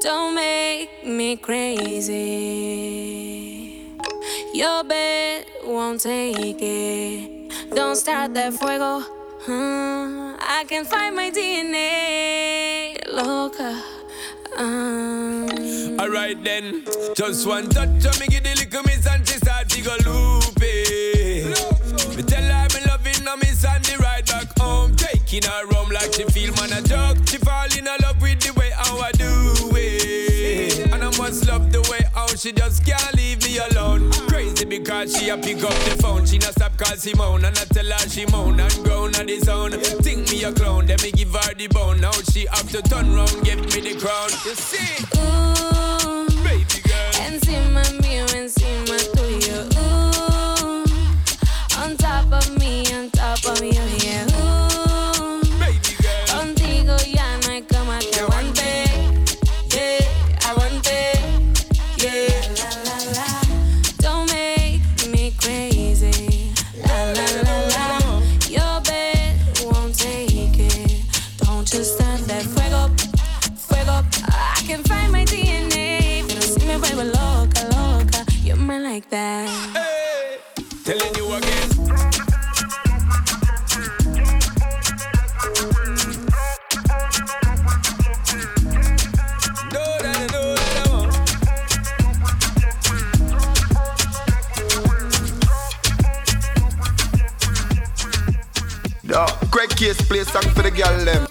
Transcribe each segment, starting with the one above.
Don't make me crazy. Your bed won't take it. Don't start that fuego. Uh, I can find my DNA. Loca. Um. Alright then, just one touch on me, give the little miss and she start to go loopy. Me tell her me loving her, miss and the ride back home, taking her rum like she feel man a joke. She fall in love with just love the way how she just can't leave me alone. Crazy because she a pick up the phone. She not stop call Simone and I tell her she moan and groan on the zone. Think me a clown, then me give her the bone. Now she have to turn round, get me the crown. You see? Ooh, baby girl. Encima mío, encima tuyo. Ooh, on top of me, on top of you, yeah. Case play song for the girl them.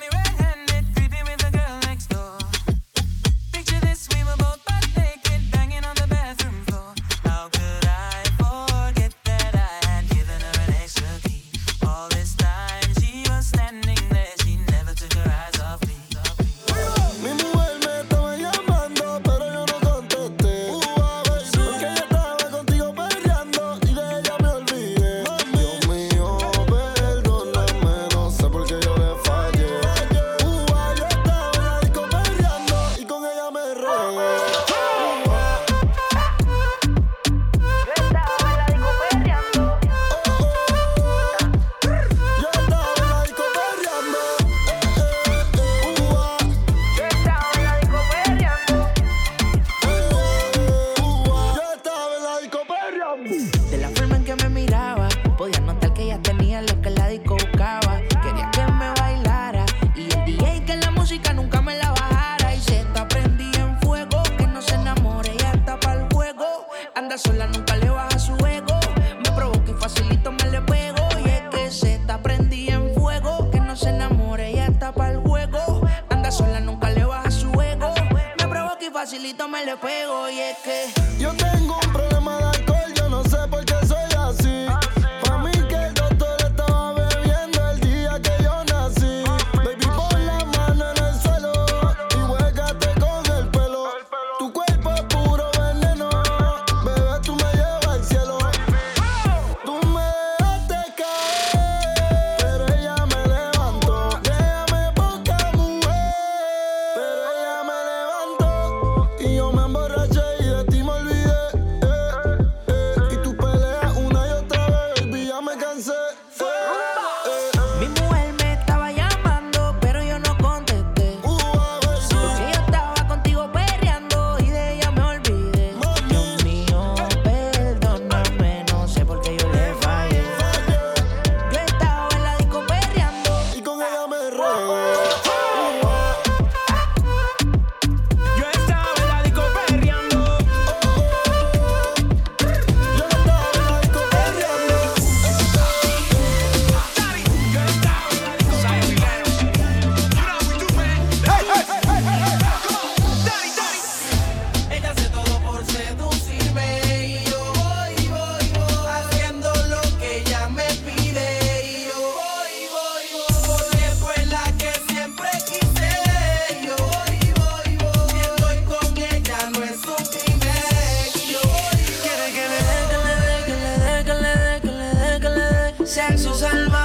sus almas.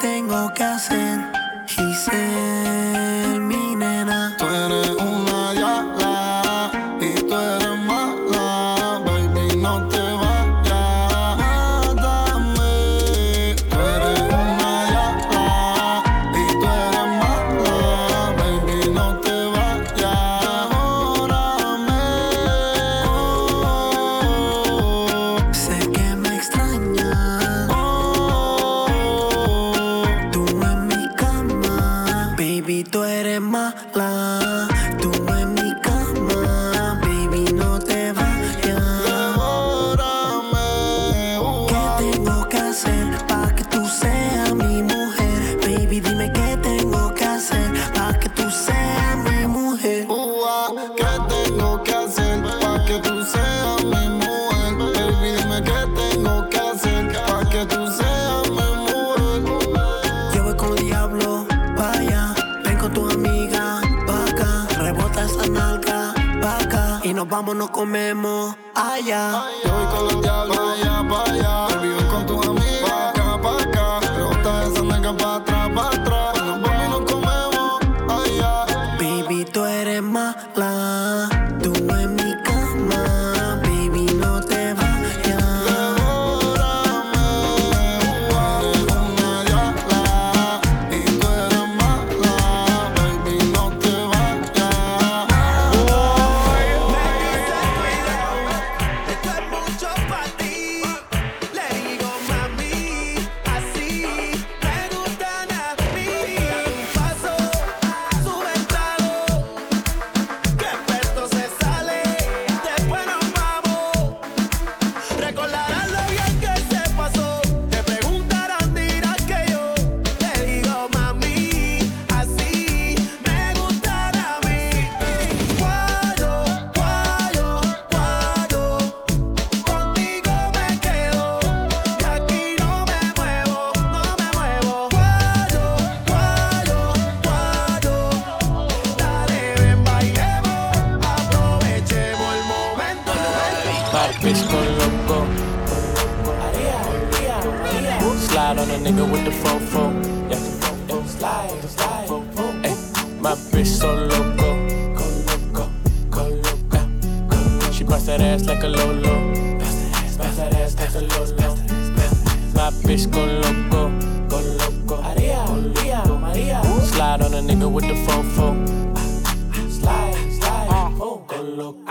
tengo que hacer, Giselle. comemos allá. Yo voy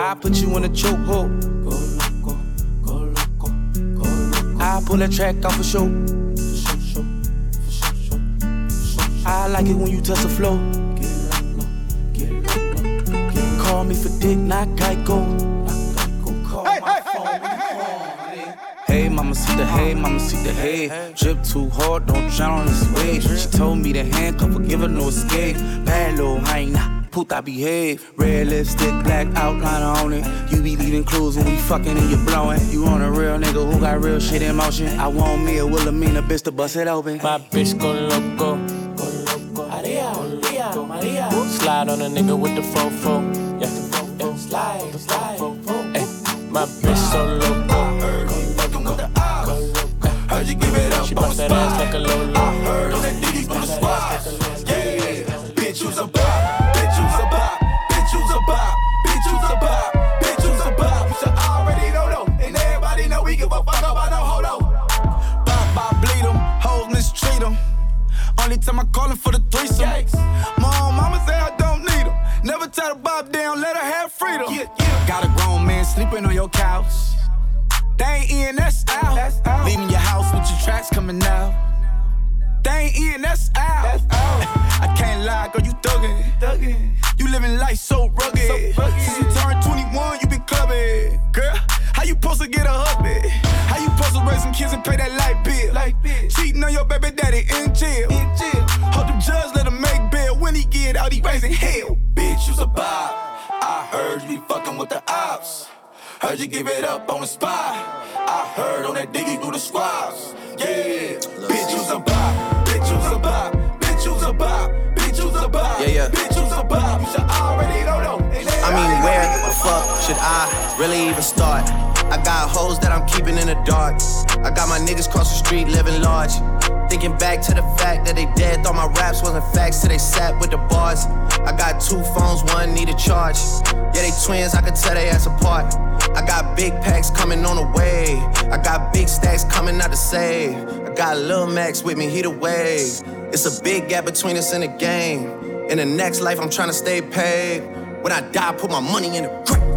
I put you in a chokehold. Go loco, go loco, go loco. I pull that track off for show. For sure, for sure, for sure, for sure. I like it when you touch the flow. Get loco, get loco, get Call me for dick, not Geico. loco. Call my phone when you call me. Hey, mama, see the hey, mama, see the hey. Drip too hard, don't drown on this wave. She told me to handcuff her, give her no escape. Bad little hyena, puta behave. Red lipstick, black outline on it. You be leaving clues when we fucking and you blowing. You on a real nigga who got real shit in motion. I want me a Wilhelmina bitch to bust it open. My bitch go loco, go loco. Maria, Maria, Maria. Slide on a nigga with the fofo. Yeah, yeah. slide, slide. Ay, my bitch so loco. Heard you give it up She bust that ass like a lolo. I heard Only time I callin' for the threesome. Mom, mama say I don't need need 'em. Never tie the bob down, let her have freedom. Yeah, yeah. Got a grown man sleeping on your couch. They ain't in, that's out. That's out. Leaving your house with your tracks coming out. They ain't in, that's out. That's out. I can't lie, girl, you thuggin'. Thuggin'. You living life so rugged. So rugged. Since you turned 21, you been clubbing. Girl, how you supposed to get a husband? How you supposed to raise some kids and pay that light bill? Bill. Cheating on your baby daddy. In jail. Heard you give it up on the spot. I heard on that diggy through the squads. Yeah, bitch, you's a bop. Bitch, you's a bop. Bitch, you's a bop. Bitch, you's a bop. Yeah, yeah. Bitch, you's a bop. You should already know though. I mean, where the fuck should I really even start? I got hoes that I'm keeping in the dark. I got my niggas cross the street living large. Thinking back to the fact that they dead, thought my raps wasn't facts till they sat with the bars. I got two phones, one need a charge. Yeah, they twins, I could tell they ass apart. I got big packs coming on the way. I got big stacks coming out to save. I got Lil Max with me, he the wave. It's a big gap between us in the game. In the next life, I'm trying to stay paid. When I die, put my money in the grave.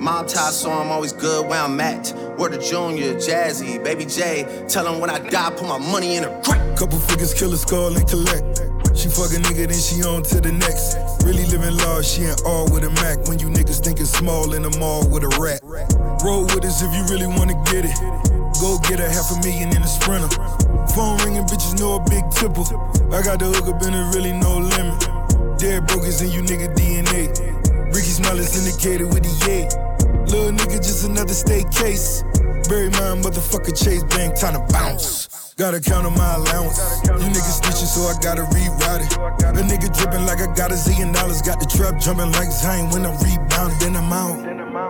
Mob tie, so I'm always good where I'm at. Word to Junior, Jazzy, Baby J. Tell 'em when I die, put my money in a grave. Couple figures, kill a skull and collect. She fuck a nigga, then she on to the next. Really living large, she ain't all with a Mac. When you niggas thinking small in the mall with a rat. Roll with us if you really wanna get it. Go get a half a million in a sprinter. Phone ringing, bitches know a big tipple. I got the hook up and there really no limit. Dead brokers in you nigga DNA. Smile is indicated with the yay. Little nigga, just another state case. Bury my motherfucker Chase Bank, time to bounce. Gotta count on my allowance. You niggas snitching, so I gotta reroute it. A nigga dripping like I got a zillion dollars. Got the trap jumping like Zion when I rebound. Then I'm out,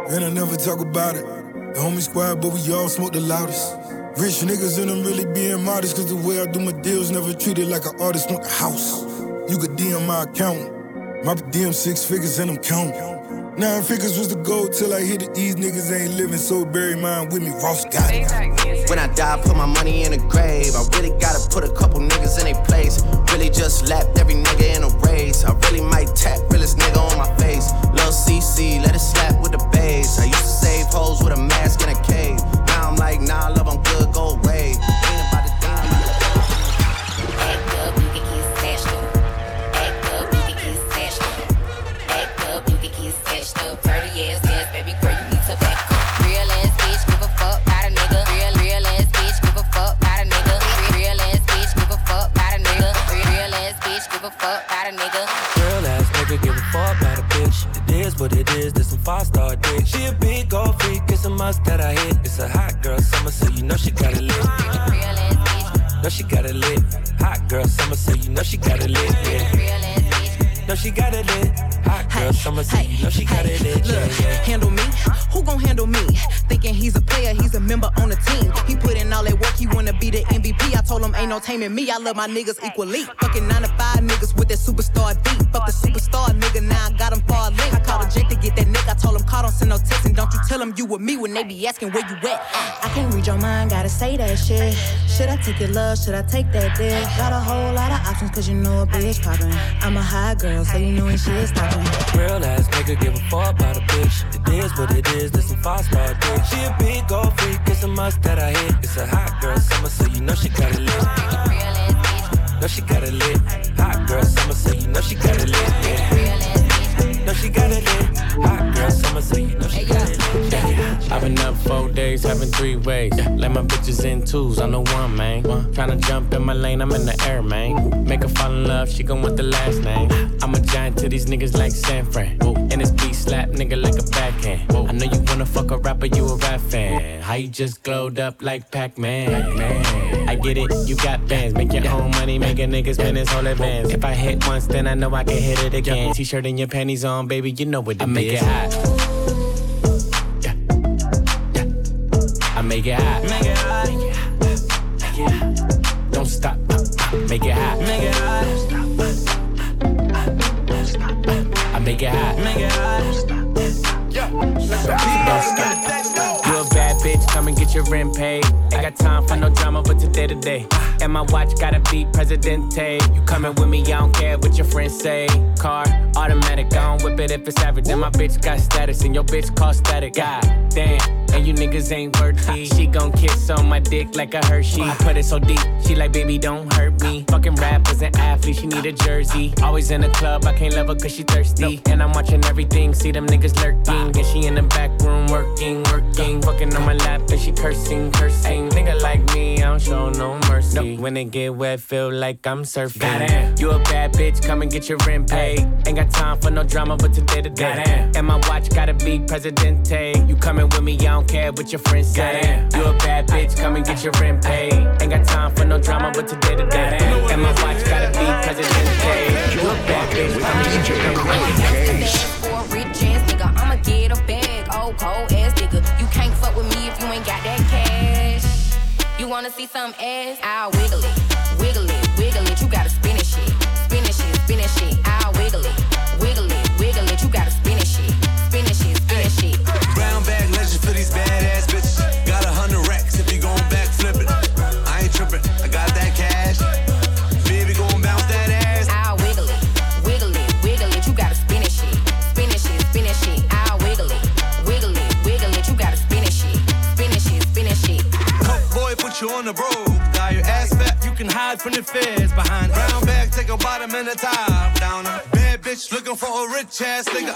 and I never talk about it. The homie squad, but we all smoke the loudest. Rich niggas and I'm really being modest, cause the way I do my deals never treated like an artist want the house. You could DM my account. My DM six figures and I'm counting. Nine figures was the goal till I hit it. These niggas ain't living, so bury mine with me. Ross got it. When I die, put my money in a grave. I really gotta put a couple niggas in their place. Really just lapped every nigga in a race. I really might tap realest nigga on my face. Lil CC, let it slap with the bass. I used to save hoes with a mask in a cave. Now I'm like, nah, love, I'm good, go away. Freak, it's a must that I hit. It's a hot girl summer, so you know she got it lit. No, she got it lit. Hot girl summer, so you know she got it lit. Yeah. No, she got it lit. Hot girl summer, so you know she got it lit. Yeah, handle me? Who gon' handle me? Thinking he's a player, he's a member on the team. He put in all that work, he wanna be the MVP. I told him ain't no taming me. I love my niggas equally. Fucking nine to five niggas with that superstar deep. Fuck the superstar nigga, now I got him far link. I called a jet to get that. I don't send no text, and don't you tell him you with me when they be asking where you at. I can't read your mind, gotta say that shit. Should I take your love? Should I take that dick? Got a whole lot of options, cause you know a bitch poppin'. I'm a high girl, so you know when shit stoppin'. Real ass nigga give a fuck about a bitch. It is what it is, this some five star dick. She a big gold freak, it's a must that I hit. It's a hot girl summer, so you know she got it lit. Know she got it lit. Hot girl summer, so you know she got it lit. Yeah. Know she got it lit. Hot girl summer, so you know she got it. Yeah. I've been up four days, having three ways. Yeah. Let my bitches in twos, I know one, man. Tryna jump in my lane, I'm in the air, man. Make her fall in love, she gon' want the last name. I'm a giant to these niggas like San Fran. And this beat slap nigga like a backhand. I know you wanna fuck a rapper, you a rap fan. How you just glowed up like Pac-Man? I get it, you got bands. Make your own money, make a nigga spend his whole advance. If I hit once, then I know I can hit it again. T-shirt and your panties on, baby, you know what it I make it hot. I make it hot. Your rent paid. Ain't got time for no drama, but today to day. And my watch gotta be Presidente. You coming with me, I don't care what your friends say. Car, automatic, I don't whip it if it's average. And my bitch got status, and your bitch cost static. God damn, and you niggas ain't worthy. She gon' kiss on my dick like a Hershey. Put it so deep, she like, baby, don't hurt me. Fucking rappers and athletes, she need a jersey. Always in the club, I can't love her cause she thirsty. And I'm watching everything, see them niggas lurking. And she in the back room working, working. Fucking on my lap, and she cursing, cursing. Nigga like me, I don't show no mercy. When it get wet, feel like I'm surfing. Goddamn, you a bad bitch, come and get your rent paid. Ain't got time for no drama, but today to day. And my watch gotta be Presidente. You coming with me, I don't care what your friends say. You a bad bitch, come and get your rent paid. Ain't got time for no drama, but today to day. And my watch gotta be Presidente. You a bad bitch, come and get your rent paid. Cold ass nigga. You can't fuck with me if you ain't got that cash. You wanna see some ass? I'll wiggle it, rich ass nigga.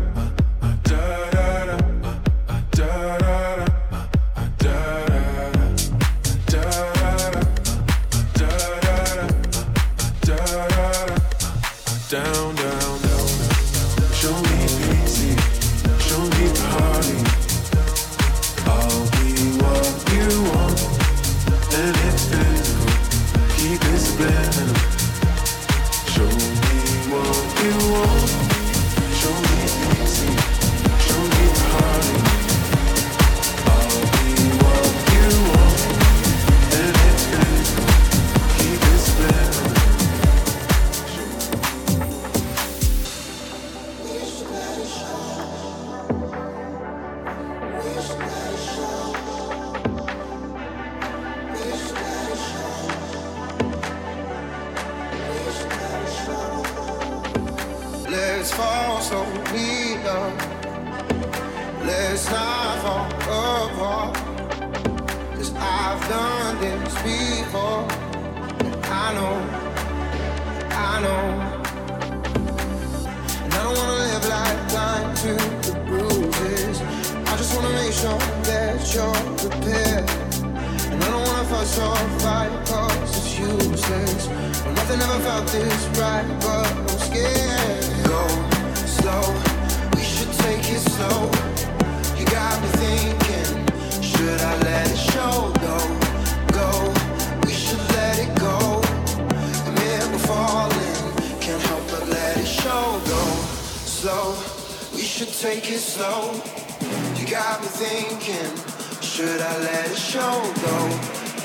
us on cause it's useless. Well, Nothing ever felt this right but I'm scared. Go slow, we should take it slow. You got me thinking, should I let it show? Go, go, we should let it go. Admit we're falling, can't help but let it show. Go slow, we should take it slow. You got me thinking should I let it show? Though?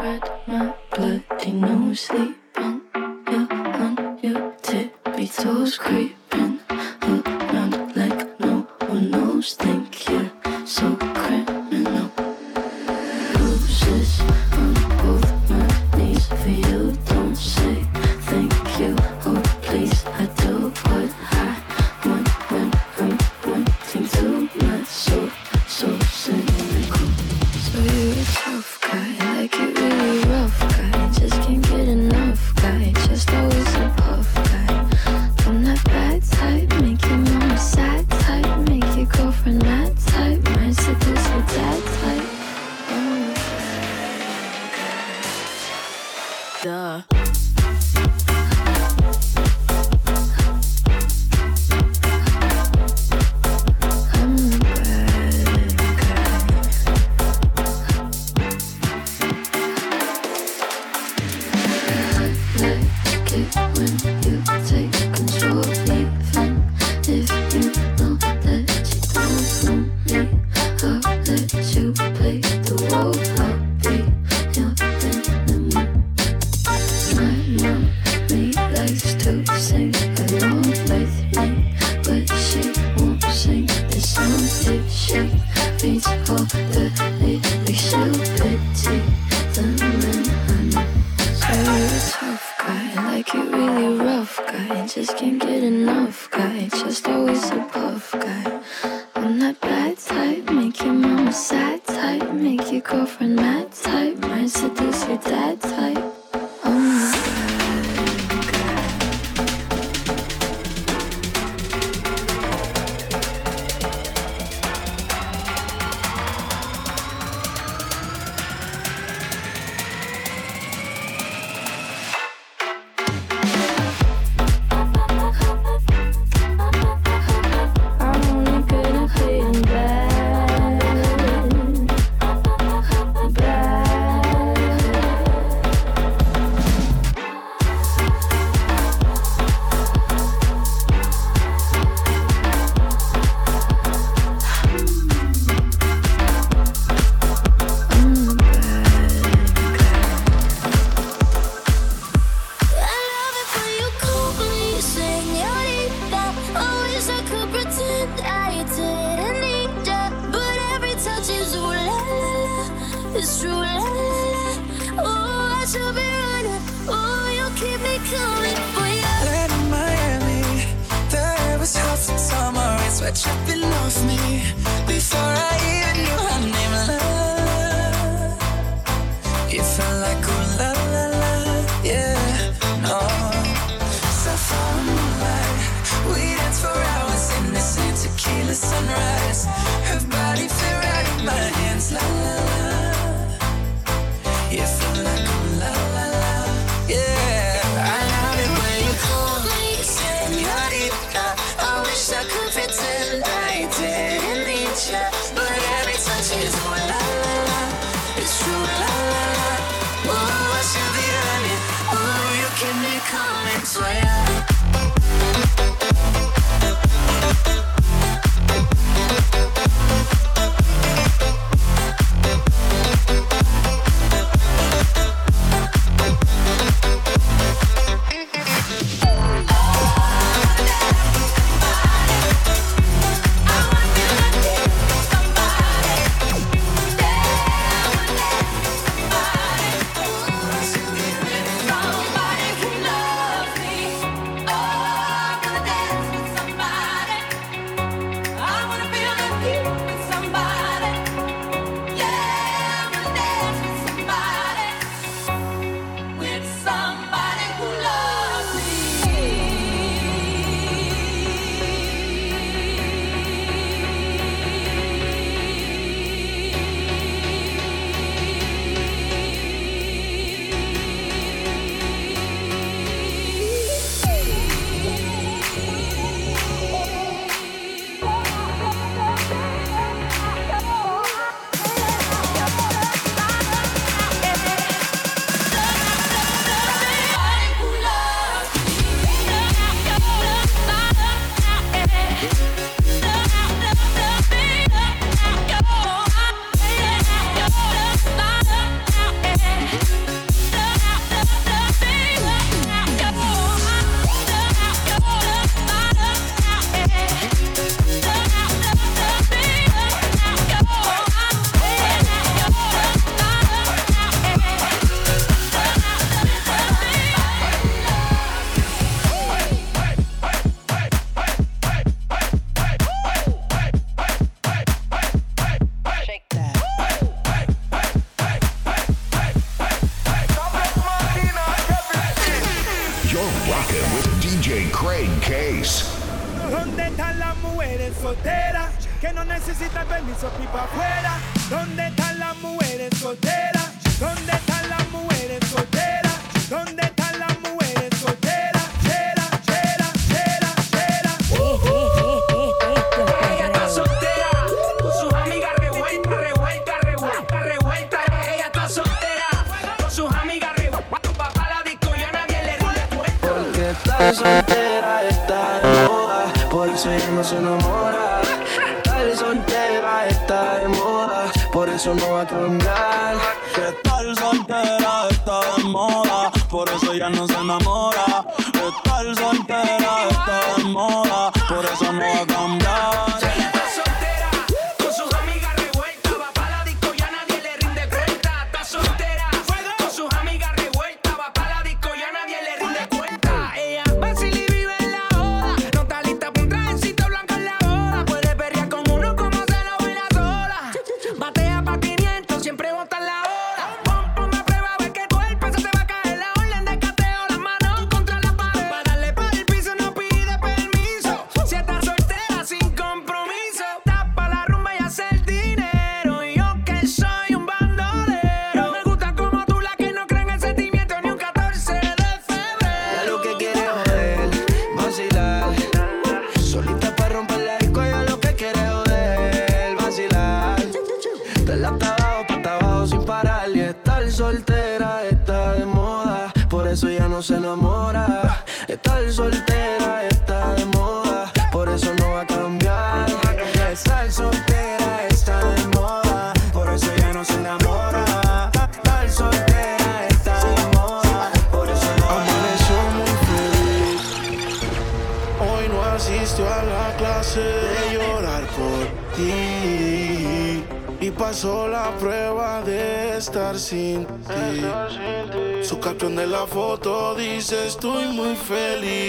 red, my blood, ain't no sleep. Foto dice estoy muy feliz.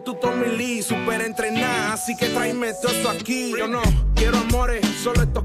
Tu Tommy Lee, super entrenada, así que tráeme todo eso aquí. Yo no quiero amores, solo estos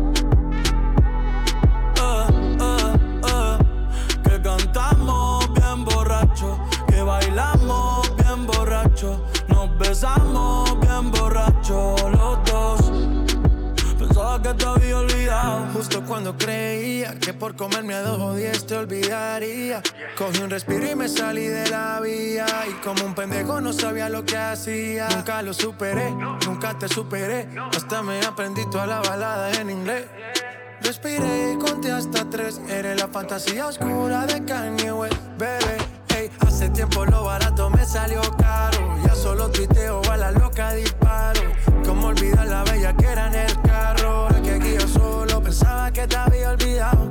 Justo cuando creía que por comerme a dos o diez te olvidaría. Cogí un respiro y me salí de la vía. Y como un pendejo no sabía lo que hacía. Nunca lo superé, nunca te superé. Hasta me aprendí toda la balada en inglés. Respiré y conté hasta tres. Eres la fantasía oscura de Kanye West, bebé. Ey, hace tiempo lo barato me salió caro. Ya solo tuiteo a la loca disparo. Como olvidar la bella que era en el carro. Ahora que solo pensaba que te había olvidado.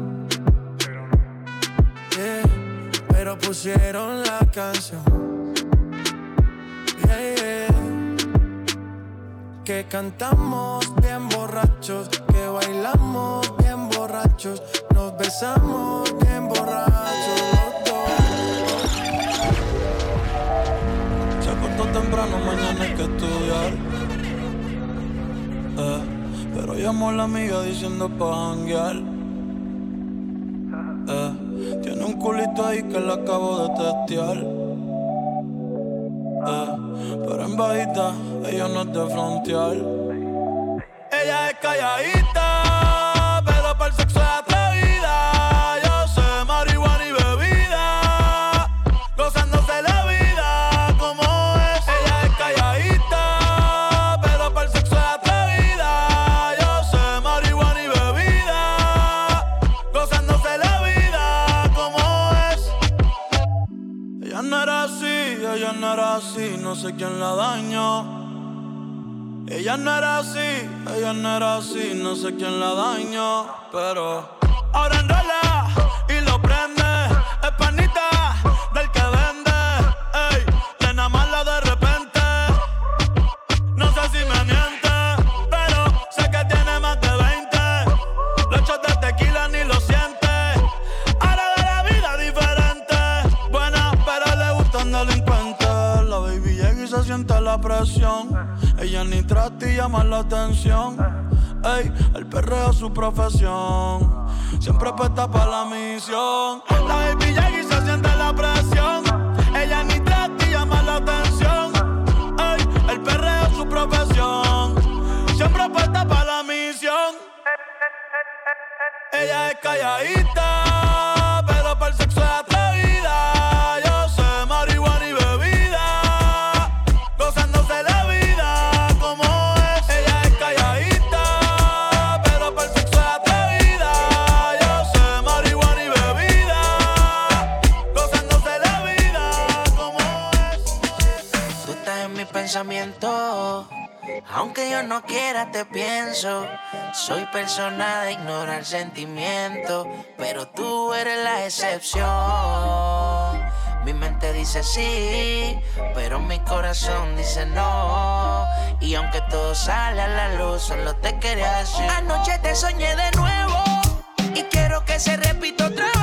Yeah, pero pusieron la canción. Yeah, yeah. Que cantamos bien borrachos, que bailamos bien borrachos, nos besamos bien borrachos los dos. Se acostó temprano, mañana hay que estudiar. Eh, pero llamó a la amiga diciendo pa' janguear. Eh, tiene un culito ahí que le acabo de testear. Eh, pero en bajita, ella no es de frontear. Ella es calladita, sé quién la dañó. Ella no era así, ella no era así, no sé quién la dañó, pero ahora enrola dice sí, pero mi corazón dice no. Y aunque todo sale a la luz, solo te quería decir. Anoche te soñé de nuevo y quiero que se repita otra vez.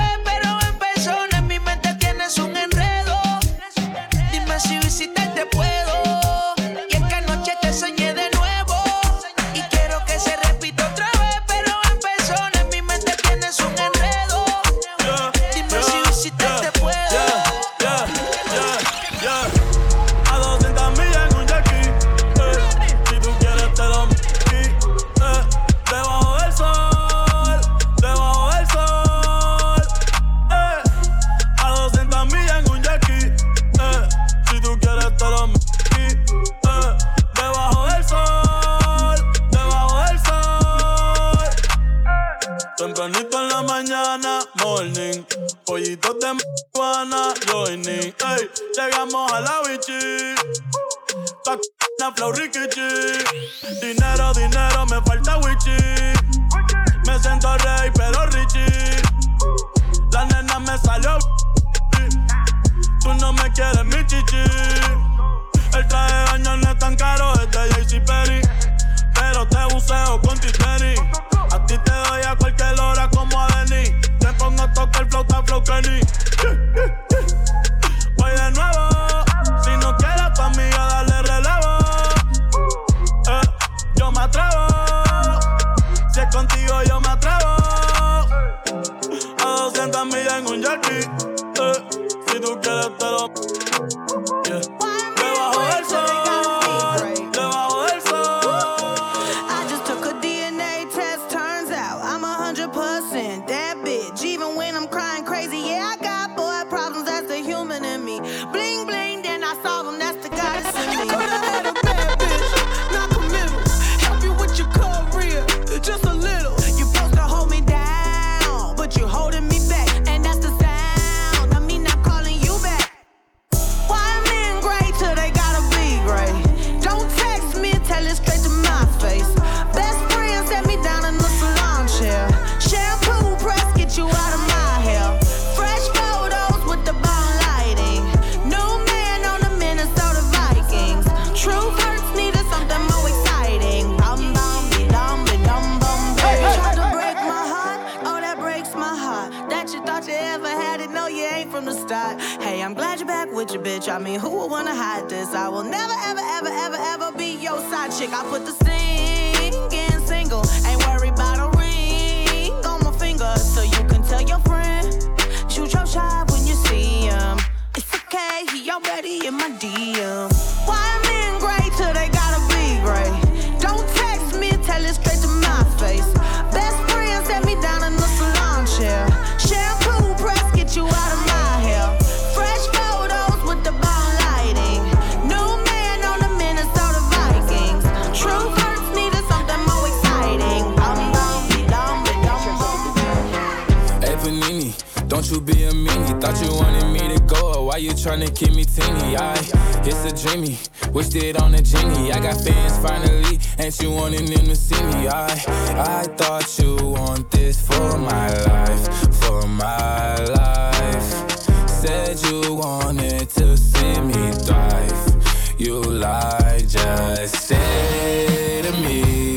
Why you tryna keep me teeny? I, it's a dreamy, wished it on a genie. I got fans finally, and you wanting them to see me. I, I thought you want this for my life, for my life. Said you wanted to see me thrive. You lied, just say to me.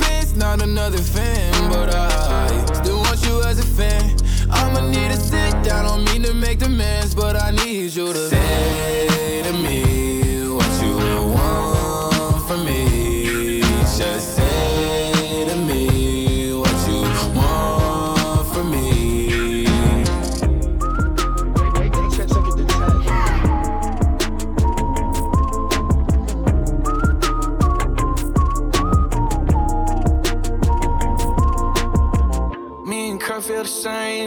not another fan. But I still want you as a fan. I'ma need to sit down, don't mean to make demands, but I need you to say to me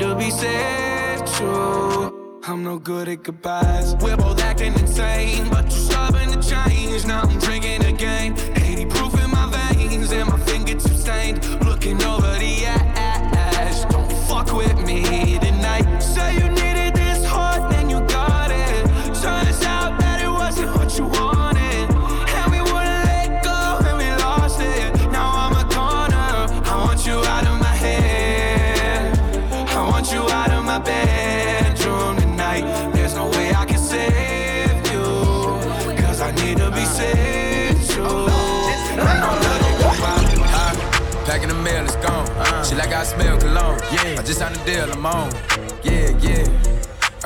to be saved too. I'm no good at goodbyes. We're both acting insane, but you're stubborn to change. Now I'm drinking again. 80 proof in my veins, and my fingertips stained. Looking over the ash. Don't fuck with me tonight. She like I smell cologne. Yeah, I just signed a deal, I'm on.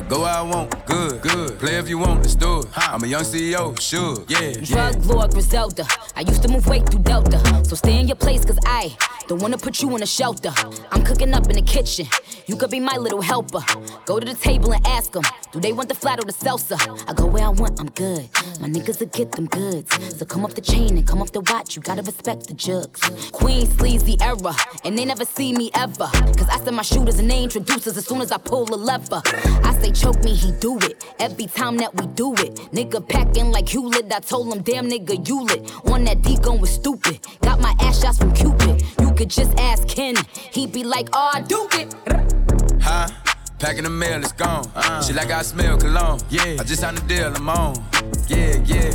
Yeah, yeah. Go where I want, good, good. Play if you want, let's do it. I'm a young CEO, sure, yeah. yeah. Drug Lord Griselda. I used to move weight through Delta. So stay in your place, cause I don't wanna put you in a shelter. I'm cooking up in the kitchen. You could be my little helper. Go to the table and ask them, do they want the flat or the salsa? I go where I want, I'm good. My niggas will get them goods. So come off the chain and come off the watch. You gotta respect the jugs. Queen sleazy era, and they never see me ever. Cause I send my shooters and they introduce us as soon as I pull a lever. I say choke me, he do it. Every time that we do it. Nigga packing like Hewlett. I told him, damn nigga, you lit. On that D gun was stupid. Got my ass shots from Cupid. You could just ask Ken. he'd be like, oh, I do it. Huh? Packing the mail, it's gone. Uh. She like I smell cologne. Yeah, I just signed a deal, I'm on. Yeah, yeah.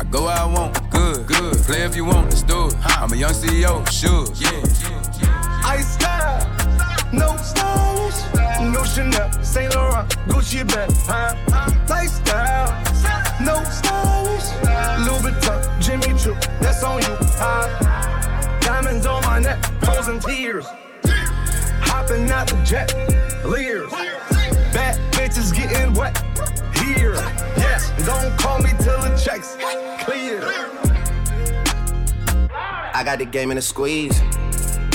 I go where I want, good, good. Play if you want, let's do it. I'm a young CEO, sure, yeah. Ice style, no stylish, no Chanel, Saint Laurent, Gucci bag, huh? Lifestyle, no stylish, Louis Vuitton, Jimmy Choo, that's on you, huh? Diamonds on my neck, frozen tears, hopping out the jet, leers, bad bitches getting wet here, yes. Don't call me till the checks clear. I got the game in a squeeze.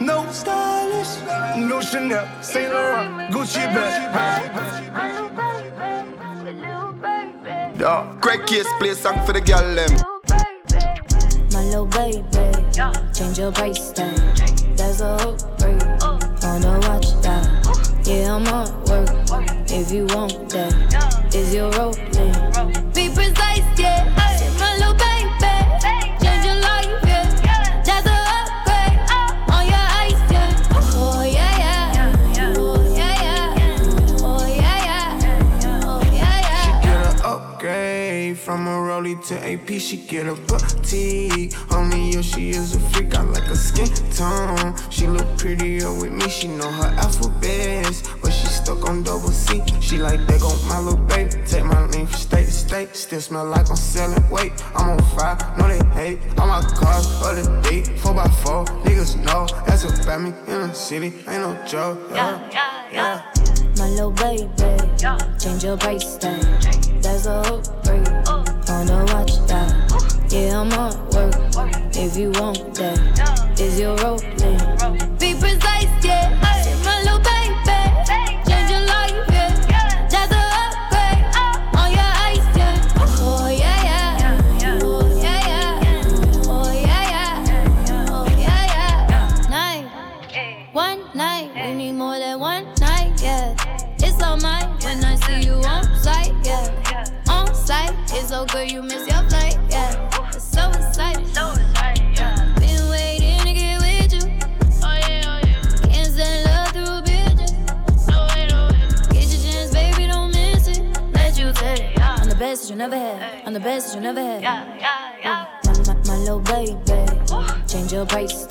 no stylish, no Chanel, Saint Laurent, Gucci bag. Yeah, Craig Case play song for the girl them. My little baby, change your price tag. That's a hook break. Wanna watch that? Yeah, I'm on work. If you want that, is your role Be precise, rollie to AP, she get a boutique. Only you, she is a freak. I like her skin tone. She look prettier with me. She know her alphabets, but she stuck on double C. She like that on my little baby. Take my lean from state to state. Still smell like I'm selling weight. I'm on fire, no they hate. All my cars, other day, 4x4. Niggas know that's about me in the city. Ain't no joke. Yeah, yeah, yeah. My little baby, change your bracelet. There's a hook If you want that, is your role? The best that you never had. Yeah, yeah, yeah. My, my, my little baby, change your bracelet.